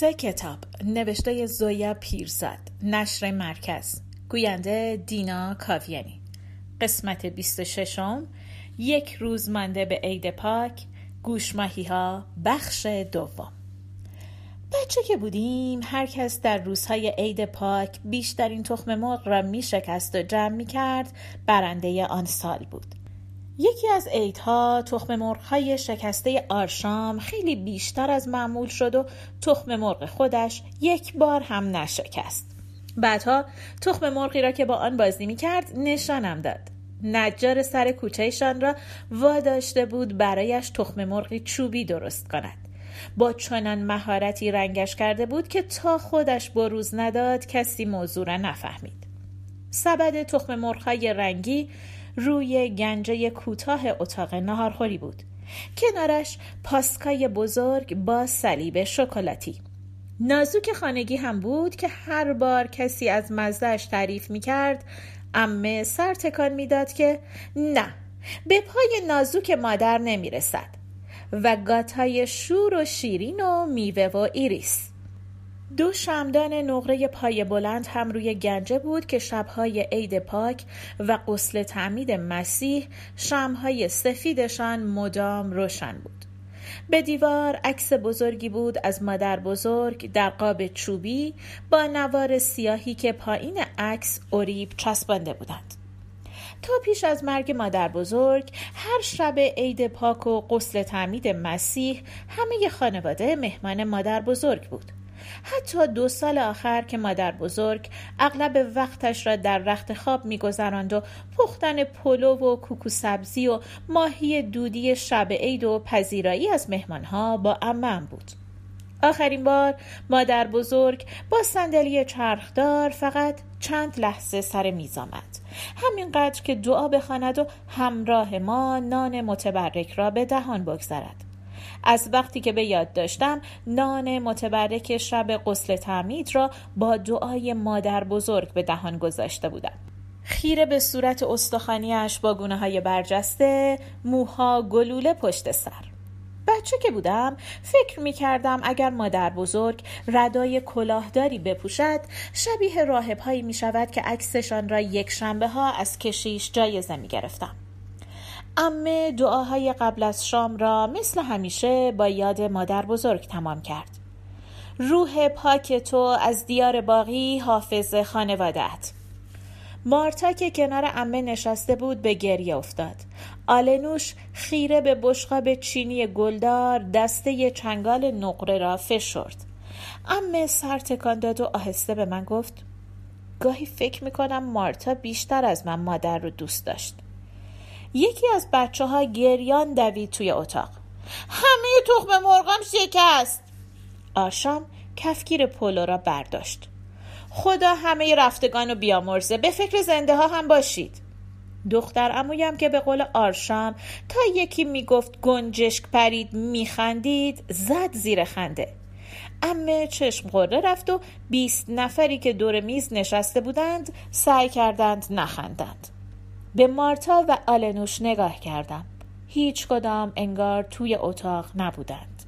سه کتاب نوشته زویا پیرزاد نشر مرکز گوینده دینا کاویانی. قسمت 26 یک روز مانده به عید پاک گوشماهی ها بخش دوم. بچه که بودیم هر کس در روزهای عید پاک بیشترین تخم مرغ را می شکست و جمع می کرد برنده آن سال بود. یکی از عیدها تخم مرغهای شکسته آرشام خیلی بیشتر از معمول شد و تخم مرغ خودش یک بار هم نشکست. بعدها تخم مرغی را که با آن بازی می کرد نشانم داد. نجار سر کوچهشان را واداشته بود برایش تخم مرغی چوبی درست کند. با چنان مهارتی رنگش کرده بود که تا خودش بروز نداد کسی موضوع را نفهمید. سبد تخم مرغهای رنگی روی گنجه کوتاه اتاق نهارخوری بود. کنارش پاسکای بزرگ با صلیب شکلاتی. نازوک خانگی هم بود که هر بار کسی از مزه‌اش تعریف می کرد امه سر تکان می‌داد که نه به پای نازوک مادر نمی رسد و گاتای شور و شیرین و میوه و ایریس. دو شمعدان نقره پای بلند هم روی گنجه بود که شبهای عید پاک و قسل تعمید مسیح شمهای سفیدشان مدام روشن بود. به دیوار عکس بزرگی بود از مادر بزرگ در قاب چوبی با نوار سیاهی که پایین عکس اوریب چسبانده بودند. تا پیش از مرگ مادر بزرگ هر شب عید پاک و قسل تعمید مسیح همه خانواده مهمان مادر بزرگ بود. حتی دو سال آخر که مادر بزرگ اغلب وقتش را در رخت خواب میگذراند و پختن پلو و کوکو سبزی و ماهی دودی شب عید و پذیرایی از مهمانها با امم بود. آخرین بار مادر بزرگ با صندلی چرخدار فقط چند لحظه سر میز آمد. همینقدر که دعا بخواند و همراه ما نان متبرک را به دهان بگذارد. از وقتی که به یاد داشتم نان متبرک شب قسل تعمید را با دعای مادر بزرگ به دهان گذاشته بودم خیره به صورت استخانیش با گونه های برجسته موها گلوله پشت سر بچه که بودم فکر می کردم اگر مادر بزرگ ردای کلاهداری بپوشد شبیه راهب هایی می شود که عکسشان را یک شنبه ها از کشیش جایزه می گرفتم. امه دعاهای قبل از شام را مثل همیشه با یاد مادر بزرگ تمام کرد. روح پاک تو از دیار باقی حافظ خانوادت. مارتا که کنار امه نشسته بود به گریه افتاد. آلنوش خیره به بشقاب چینی گلدار دسته چنگال نقره را فشرد. امه سر تکان داد و آهسته به من گفت گاهی فکر می‌کنم مارتا بیشتر از من مادر رو دوست داشت. یکی از بچه ها گریان دوید توی اتاق. همه تخم مرغم شکست! آشام کفگیر پولو را برداشت. خدا همه رفتگان رو بیامرزه. به فکر زنده ها هم باشید. دختر امویم که به قول آرشام تا یکی می‌گفت گنجشک پرید میخندید زد زیر خنده. امه چشم قره رفت و بیست نفری که دور میز نشسته بودند سعی کردند نخندند. به مارتا و آلنوش نگاه کردم. هیچ کدام انگار توی اتاق نبودند.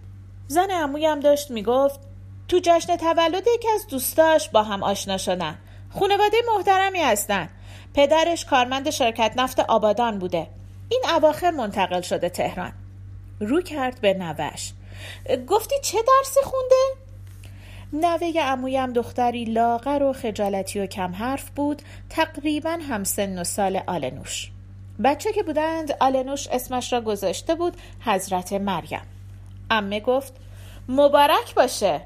زن عمویم داشت می‌گفت تو جشن تولد یکی از دوستاش با هم آشنا شدن. خانواده محترمی هستن. پدرش کارمند شرکت نفت آبادان بوده. این اواخر منتقل شده تهران. رو کرد به نوش. گفتی چه درسی خونده؟ نوه امویم دختری لاغر و خجالتی و کم حرف بود تقریبا هم سن و سال آلنوش. بچه که بودند آلنوش اسمش را گذاشته بود حضرت مریم. امه گفت مبارک باشه.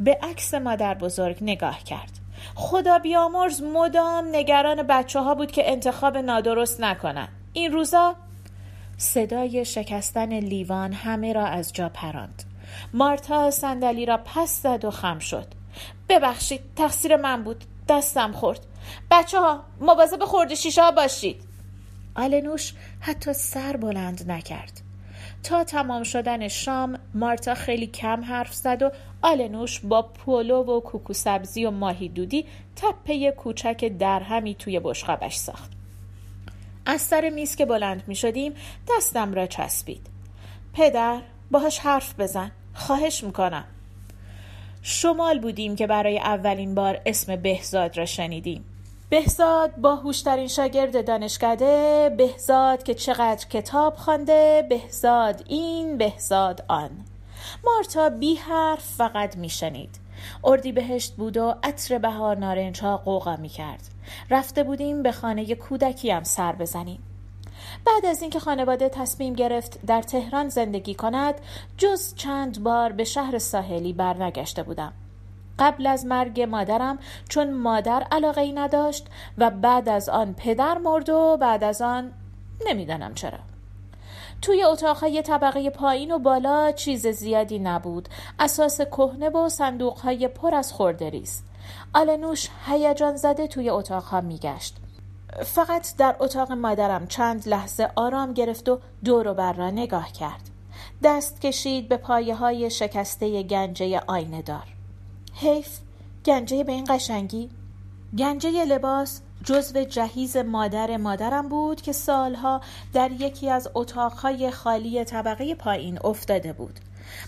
به عکس مادر بزرگ نگاه کرد. خدا بیامرز مدام نگران بچه ها بود که انتخاب نادرست نکنن. این روزا؟ صدای شکستن لیوان همه را از جا پراند. مارتا صندلی را پس زد و خم شد. ببخشید تقصیر من بود. دستم خورد. بچه ها مواظب خورده شیشه ها باشید. آلنوش حتی سر بلند نکرد. تا تمام شدن شام مارتا خیلی کم حرف زد و آلنوش با پولو و کوکو سبزی و ماهی دودی تپه کوچک درهمی توی بشقابش ساخت. از سر میز که بلند می شدیم دستم را چسبید. پدر باهاش حرف بزن. خواهش می‌کنم. شمال بودیم که برای اولین بار اسم بهزاد را شنیدیم. بهزاد با هوشترین شاگرد دانشکده بهزاد که چقدر کتاب خوانده بهزاد این بهزاد آن. مارتا بی حرف فقط میشنید. اردی بهشت بود و عطر بهار نارنج ها قوقا می کرد رفته بودیم به خانه کودکی هم سر بزنیم. بعد از اینکه خانواده تصمیم گرفت در تهران زندگی کند جز چند بار به شهر ساحلی برنگشته بودم. قبل از مرگ مادرم چون مادر علاقه ای نداشت و بعد از آن پدر مرد و بعد از آن نمی‌دانم چرا. توی اتاقهای طبقه پایین و بالا چیز زیادی نبود. اساس کهنه و صندوقهای پر از خوردریست آلنوش هیجان زده توی اتاقها میگشت. فقط در اتاق مادرم چند لحظه آرام گرفت و دور و بر را نگاه کرد. دست کشید به پایه های شکسته گنجه آینه دار. حیف گنجه به این قشنگی؟ گنجه لباس جزو جهیز مادر مادرم بود که سالها در یکی از اتاقهای خالی طبقه پایین افتاده بود.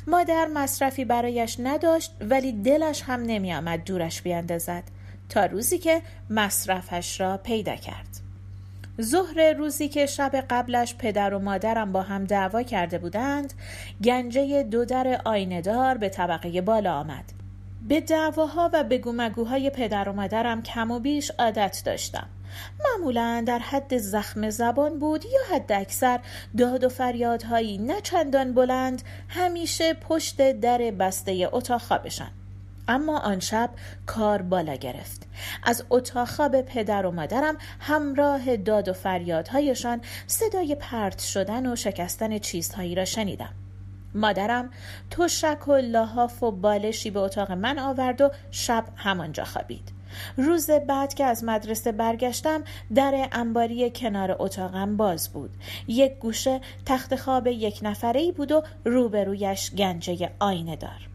مادر مصرفی برایش نداشت ولی دلش هم نمی آمد دورش بیاندازد. تا روزی که مصرفش را پیدا کرد. ظهر روزی که شب قبلش پدر و مادرم با هم دعوا کرده بودند گنجه دو در آیندار به طبقه بالا آمد. به دعواها و به گومگوهای پدر و مادرم کم و بیش عادت داشتم. معمولا در حد زخم زبان بود یا حد اکثر داد و فریادهایی نه چندان بلند همیشه پشت در بسته اتاق خوابشان. اما آن شب کار بالا گرفت. از اتاق خواب پدر و مادرم همراه داد و فریادهایشان صدای پرت شدن و شکستن چیزهایی را شنیدم. مادرم تشک و لحاف و بالشی به اتاق من آورد و شب همانجا خوابید. روز بعد که از مدرسه برگشتم در انباری کنار اتاقم باز بود. یک گوشه تخت خواب یک نفره ای بود و روبرویش گنجه آینه دار.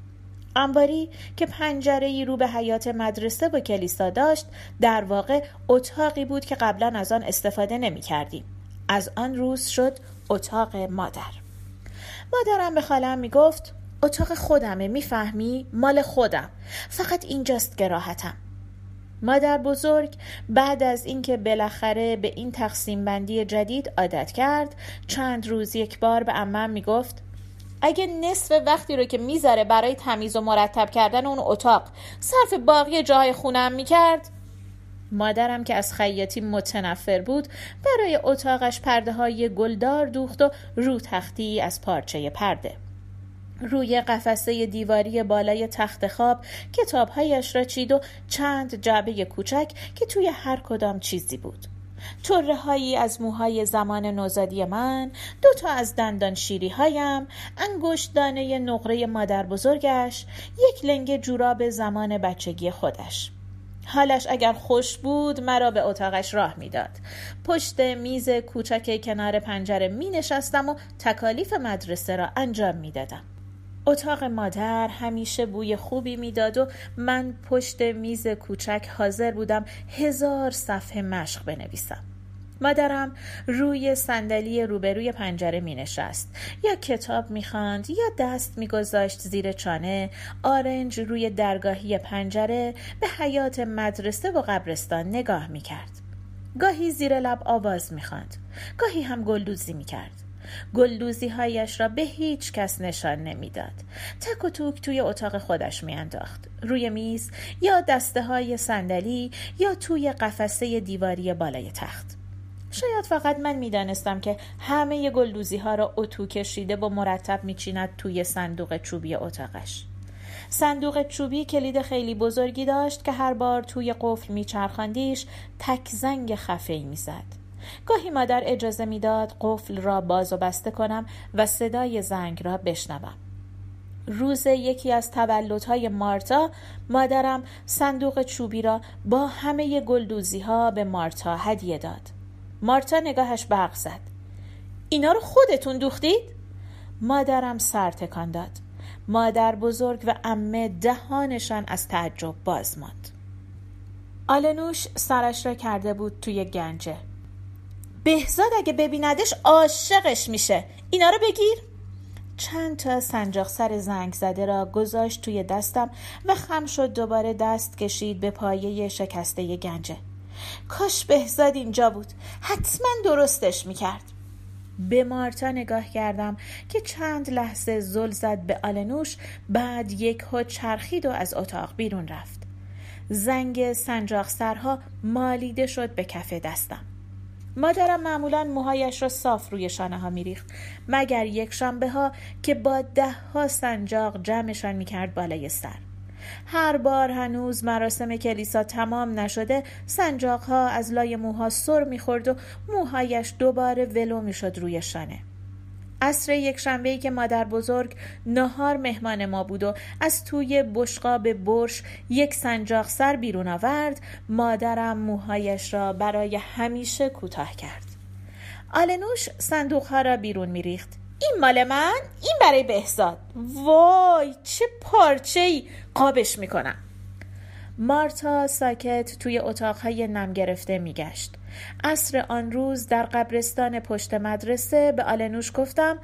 انباری که پنجره ای رو به حیات مدرسه و کلیسا داشت در واقع اتاقی بود که قبلا از آن استفاده نمی کردیم. از آن روز شد اتاق مادر. مادرم به خالم می گفت اتاق خودمه می‌فهمی؟ مال خودم. فقط اینجاست که راحتم مادر بزرگ بعد از اینکه بالاخره به این تقسیم بندی جدید عادت کرد چند روز یک بار به امم می‌گفت اگه نصف وقتی رو که می‌ذاره برای تمیز و مرتب کردن اون اتاق صرف باقی جاهای خونم می‌کرد مادرم که از خیاطی متنفر بود برای اتاقش پرده های گلدار دوخت و رو تختی از پارچه پرده. روی قفسه دیواری بالای تخت خواب کتابهایش را چید و چند جعبه کوچک که توی هر کدام چیزی بود. طره هایی از موهای زمان نوزادی من دو تا از دندان شیری هایم انگشت دانه نقره مادر بزرگش یک لنگ جوراب زمان بچگی خودش حالش اگر خوش بود مرا به اتاقش راه می‌داد پشت میز کوچک کنار پنجره می نشستم و تکالیف مدرسه را انجام می دادم. اتاق مادر همیشه بوی خوبی می‌داد و من پشت میز کوچک حاضر بودم هزار صفحه مشق بنویسم. مادرم روی صندلی روبروی پنجره می نشست یا کتاب می خاند یا دست می گذاشت زیر چانه آرنج روی درگاهی پنجره به حیات مدرسه و قبرستان نگاه می کرد گاهی زیر لب آواز می خاند گاهی هم گلدوزی می کرد گلدوزی هایش را به هیچ کس نشان نمی‌داد. تک و توک توی اتاق خودش میانداخت. روی میز یا دسته های صندلی یا توی قفسه دیواری بالای تخت. شاید فقط من می‌دانستم که همه گلدوزی ها را اتو کشیده و مرتب میچیند توی صندوق چوبی اتاقش. صندوق چوبی کلید خیلی بزرگی داشت که هر بار توی قفل میچرخاندیش تک زنگ خفه ای می‌زد. گاهی مادر اجازه می‌داد قفل را باز و بسته کنم و صدای زنگ را بشنوم. روز یکی از تولدهای مارتا مادرم صندوق چوبی را با همه گلدوزی ها به مارتا هدیه داد. مارتا نگاهش برق زد. اینا رو خودتون دوختید؟ مادرم سر تکان داد. مادر بزرگ و امه دهانشان از تعجب باز ماند. آلنوش سرش را کرده بود توی گنجه. بهزاد اگه ببیندش عاشقش میشه. اینا رو بگیر. چند تا سنجاق سر زنگ زده را گذاشت توی دستم و خم شد دوباره دست کشید به پایه شکسته گنجه. کاش بهزاد اینجا بود. حتما درستش می‌کرد. به مارتا نگاه کردم که چند لحظه زل زد به آلنوش بعد یک ها چرخید و از اتاق بیرون رفت. زنگ سنجاق سرها مالیده شد به کف دستم. مادرم معمولا موهایش را صاف روی شانه ها میریخت مگر یک شنبه ها که با ده ها سنجاق جمعشان می‌کرد بالای سر. هر بار هنوز مراسم کلیسا تمام نشده سنجاق ها از لای موها سر می‌خورد و موهایش دوباره ولو می‌شد روی شانه. عصر یک شنبه که مادر بزرگ نهار مهمان ما بود و از توی بشقاب برش یک سنجاق سر بیرون آورد مادرم موهایش را برای همیشه کوتاه کرد. آلنوش صندوق ها را بیرون میریخت. این مال من؟ این برای بهزاد. وای چه پارچه ای قابش می‌کنم. مارتا ساکت توی اتاقهای نم گرفته میگشت عصر آن روز در قبرستان پشت مدرسه به آلنوش گفتم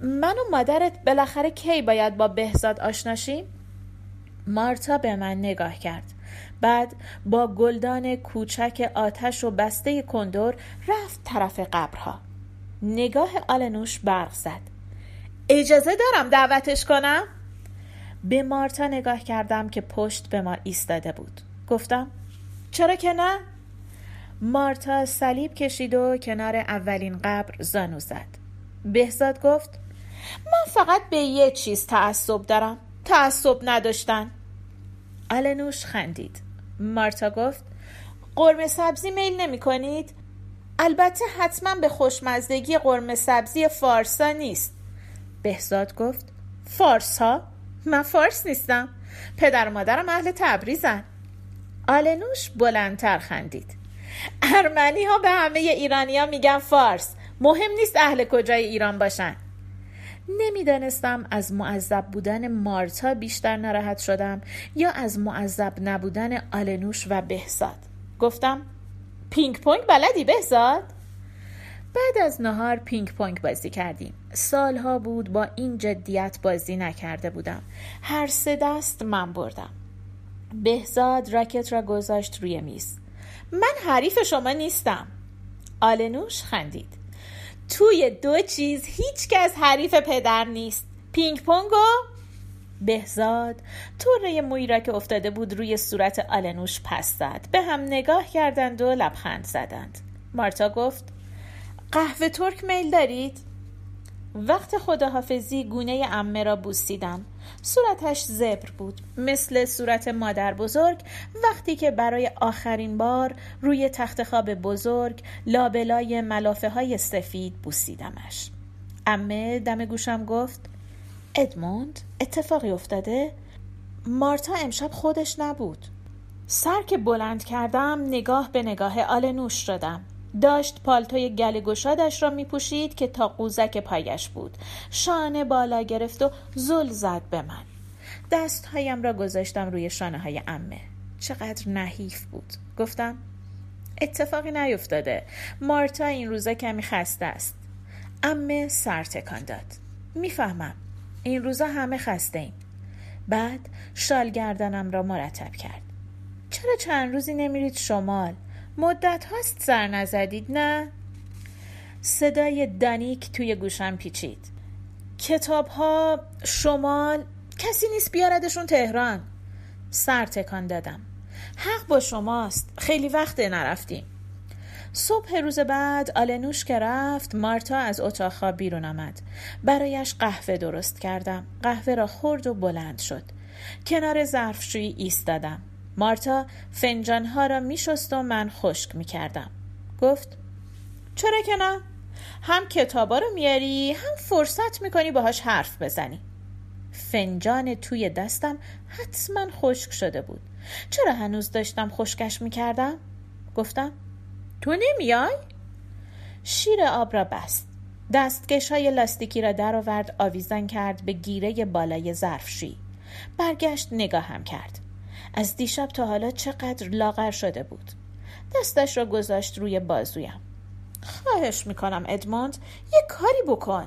من و مادرت بالاخره کی باید با بهزاد آشناشیم؟ مارتا به من نگاه کرد بعد با گلدان کوچک آتش و بسته کندور رفت طرف قبرها نگاه آلنوش برق زد اجازه دارم دعوتش کنم؟ به مارتا نگاه کردم که پشت به ما ایستاده بود گفتم چرا که نه؟ مارتا صلیب کشید و کنار اولین قبر زانو زد بهزاد گفت من فقط به یه چیز تعصب دارم تعصب نداشتن آلنوش خندید مارتا گفت قرمه سبزی میل نمی کنید؟ البته حتما به خوشمزدگی قرمه سبزی فارسا نیست بهزاد گفت فارس ها؟ من فارس نیستم. پدر و مادرم اهل تبریزن. آلنوش بلندتر خندید. ارمنی ها به همه ایرانی ها میگن فارس. مهم نیست اهل کجای ایران باشن. نمی‌دانستم از معذب بودن مارتا بیشتر ناراحت شدم یا از معذب نبودن آلنوش و بهزاد. گفتم پینگ پونگ بلدی بهزاد؟ بعد از نهار پینگ پونگ بازی کردیم. سالها بود با این جدیت بازی نکرده بودم. هر سه دست من بردم. بهزاد راکت را گذاشت روی میز. من حریف شما نیستم. آلنوش خندید. توی دو چیز هیچ کس حریف پدر نیست. پینگ پونگو بهزاد. طوره موی را که افتاده بود روی صورت آلنوش پس زد به هم نگاه کردند و لبخند زدند. مارتا گفت قهوه ترک میل دارید؟ وقت خداحافظی گونه امه را بوسیدم صورتش زبر بود مثل صورت مادر بزرگ. وقتی که برای آخرین بار روی تخت خواب بزرگ لابلای ملافه های سفید بوسیدمش. امه دم گوشم گفت ادموند اتفاقی افتاده؟ مارتا امشب خودش نبود. سر که بلند کردم نگاه به نگاه آلنوش شدم. داشت پالتوی گل گشادش را می پوشید که تا قوزک پایش بود. شانه بالا گرفت و زل زد به من. دستهایم را گذاشتم روی شانه های امه چقدر نحیف بود. گفتم اتفاقی نیفتاده. مارتا این روزا کمی خسته است. امه سر تکان داد. می‌فهمم این روزا همه خسته ایم. بعد شال گردنم را مرتب کرد. چرا چند روزی نمیرید شمال؟ مدت هاست سر نزدید نه؟ صدای دانیک توی گوشم پیچید. کتاب ها شمال کسی نیست بیاردشون تهران. سر تکان دادم. حق با شماست. خیلی وقت نرفتیم. صبح روز بعد آلنوش که رفت مارتا از اتاق خواب بیرون آمد. برایش قهوه درست کردم. قهوه را خورد و بلند شد. کنار ظرفشویی ایستادم. مارتا فنجانها را می شست و من خشک می کردم. گفت چرا که نه؟ هم کتابا رو میاری هم فرصت می‌کنی باهاش حرف بزنی فنجان توی دستم حتما خشک شده بود چرا هنوز داشتم خشکش می‌کردم؟ گفتم تو نمیای؟ شیر آب را بست دستکش های لاستیکی را درآورد آویزان کرد به گیره بالای ظرفشویی برگشت نگاهم کرد از دیشب تا حالا چقدر لاغر شده بود. دستش را گذاشت روی بازویم. خواهش می‌کنم ادموند یه کاری بکن.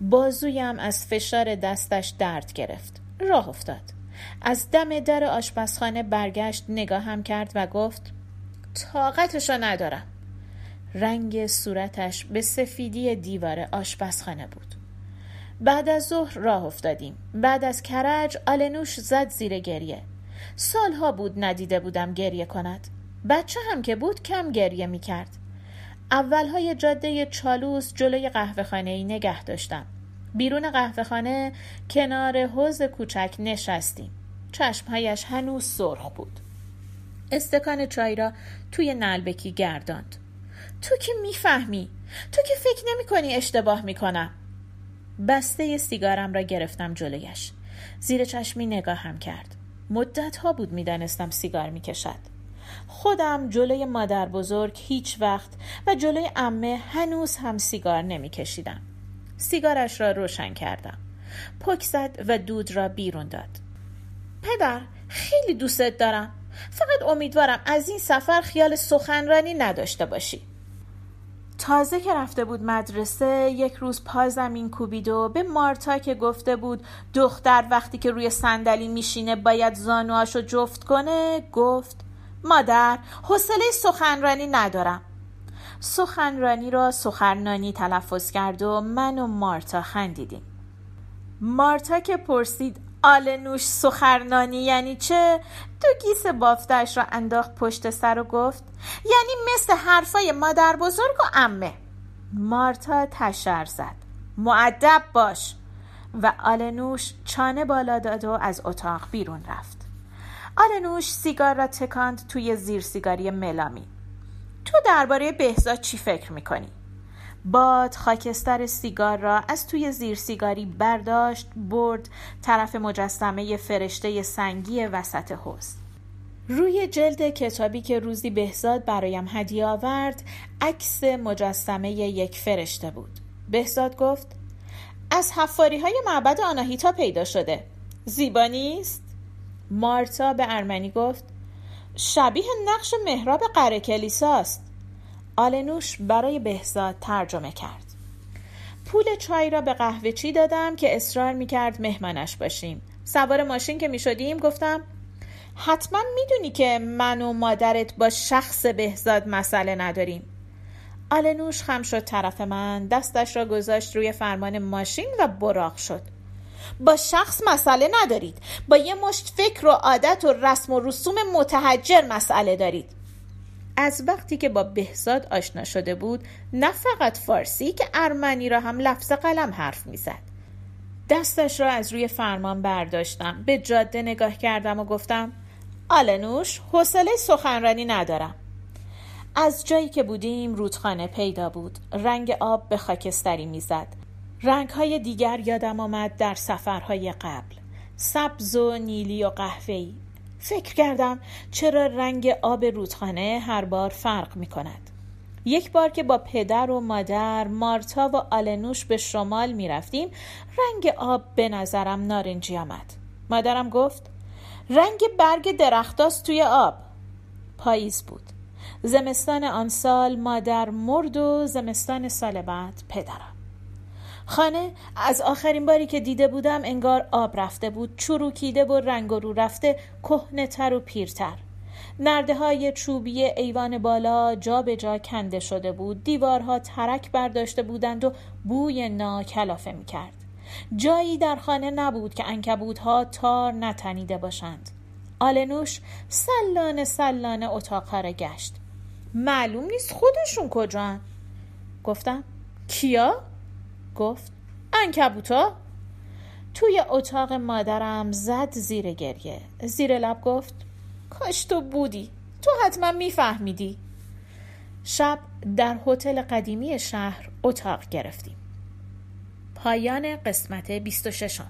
بازویم از فشار دستش درد گرفت. راه افتاد. از دم در آشپزخانه برگشت نگاهم کرد و گفت طاقتشو ندارم. رنگ صورتش به سفیدی دیوار آشپزخانه بود. بعد از ظهر راه افتادیم. بعد از کرج آلنوش زد زیر گریه. سالها بود ندیده بودم گریه کند. بچه هم که بود کم گریه می کرد اولهای جاده چالوس جلوی قهوه خانه ای نگه داشتم. بیرون قهوه خانه کنار حوز کوچک نشستیم. چشمهایش هنوز سرخ بود. استکان چای را توی نلبکی گرداند. تو که می‌فهمی؟ تو که فکر نمی کنی اشتباه می‌کنم؟ بسته سیگارم را گرفتم جلویش. زیر چشمی نگاهم کرد. مدت ها بود می‌دانستم سیگار می‌کشد. خودم جلوی مادر بزرگ هیچ وقت و جلوی امه هنوز هم سیگار نمیکشیدم. سیگارش را روشن کردم. پک زد و دود را بیرون داد. پدر خیلی دوستت دارم. فقط امیدوارم از این سفر خیال سخنرانی نداشته باشی. تازه که رفته بود مدرسه یک روز پا زمین کوبید و به مارتا که گفته بود دختر وقتی که روی صندلی میشینه باید زانوهاشو جفت کنه؟ گفت مادر حوصله سخنرانی ندارم. سخنرانی را سخنرانی تلفظ کرد و من و مارتا خندیدیم. مارتا که پرسید آل نوش سخرنانی یعنی چه؟ دو گیس بافتش را انداخت پشت سر و گفت یعنی مثل حرفای مادر بزرگ و امه. مارتا تشر زد. معدب باش. و آلنوش چانه بالا داد و از اتاق بیرون رفت. آلنوش سیگار را تکاند توی زیر سیگاری ملامی. تو درباره بهزاد چی فکر می‌کنی؟ باد خاکستر سیگار را از توی زیر سیگاری برداشت برد طرف مجسمه فرشته سنگی وسط حوز روی جلد کتابی که روزی بهزاد برایم هدیه آورد عکس مجسمه یک فرشته بود. بهزاد گفت از حفاری های معبد آناهیتا پیدا شده. زیبا نیست؟ مارتا به ارمنی گفت شبیه نقش مهراب قره کلیساست. آلنوش برای بهزاد ترجمه کرد. پول چای را به قهوه چی دادم که اصرار می‌کرد مهمانش باشیم. سوار ماشین که می‌شدیم گفتم حتما می‌دونی که من و مادرت با شخص بهزاد مسئله نداریم. آلنوش خم شد طرف من دستش را گذاشت روی فرمان ماشین و براق شد. با شخص مسئله ندارید. با یه مشت فکر و عادت و رسم و رسوم متحجر مسئله دارید. از وقتی که با بهزاد آشنا شده بود نه فقط فارسی که ارمنی را هم لفظ قلم حرف می‌زد. دستش را از روی فرمان برداشتم به جاده نگاه کردم و گفتم آلنوش حوصله سخنرانی ندارم. از جایی که بودیم رودخانه پیدا بود. رنگ آب به خاکستری می‌زد. رنگ های دیگر یادم آمد در سفرهای قبل. سبز و نیلی و قهوه‌ای. فکر کردم چرا رنگ آب رودخانه هر بار فرق می کند یک بار که با پدر و مادر مارتا و آلنوش به شمال می رفتیم رنگ آب به نظرم نارنجی آمد. مادرم گفت رنگ برگ درختاست توی آب. پاییز بود. زمستان آن سال مادر مرد و زمستان سال بعد پدرم خانه از آخرین باری که دیده بودم انگار آب رفته بود. چروکیده و رنگ و رو رفته کهنه تر و پیرتر. نرده های چوبی ایوان بالا جا به جا کنده شده بود. دیوارها ترک برداشته بودند و بوی نا کلافه می کرد جایی در خانه نبود که انکبودها تار نتنیده باشند. آلنوش سلانه سلانه اتاقها را گشت. معلوم نیست خودشون کجا گفتم کیا؟ گفت انکبوتا توی اتاق مادرم زد زیر گریه. زیر لب گفت کاش تو بودی. تو حتما میفهمیدی. شب در هتل قدیمی شهر اتاق گرفتیم. پایان قسمت 26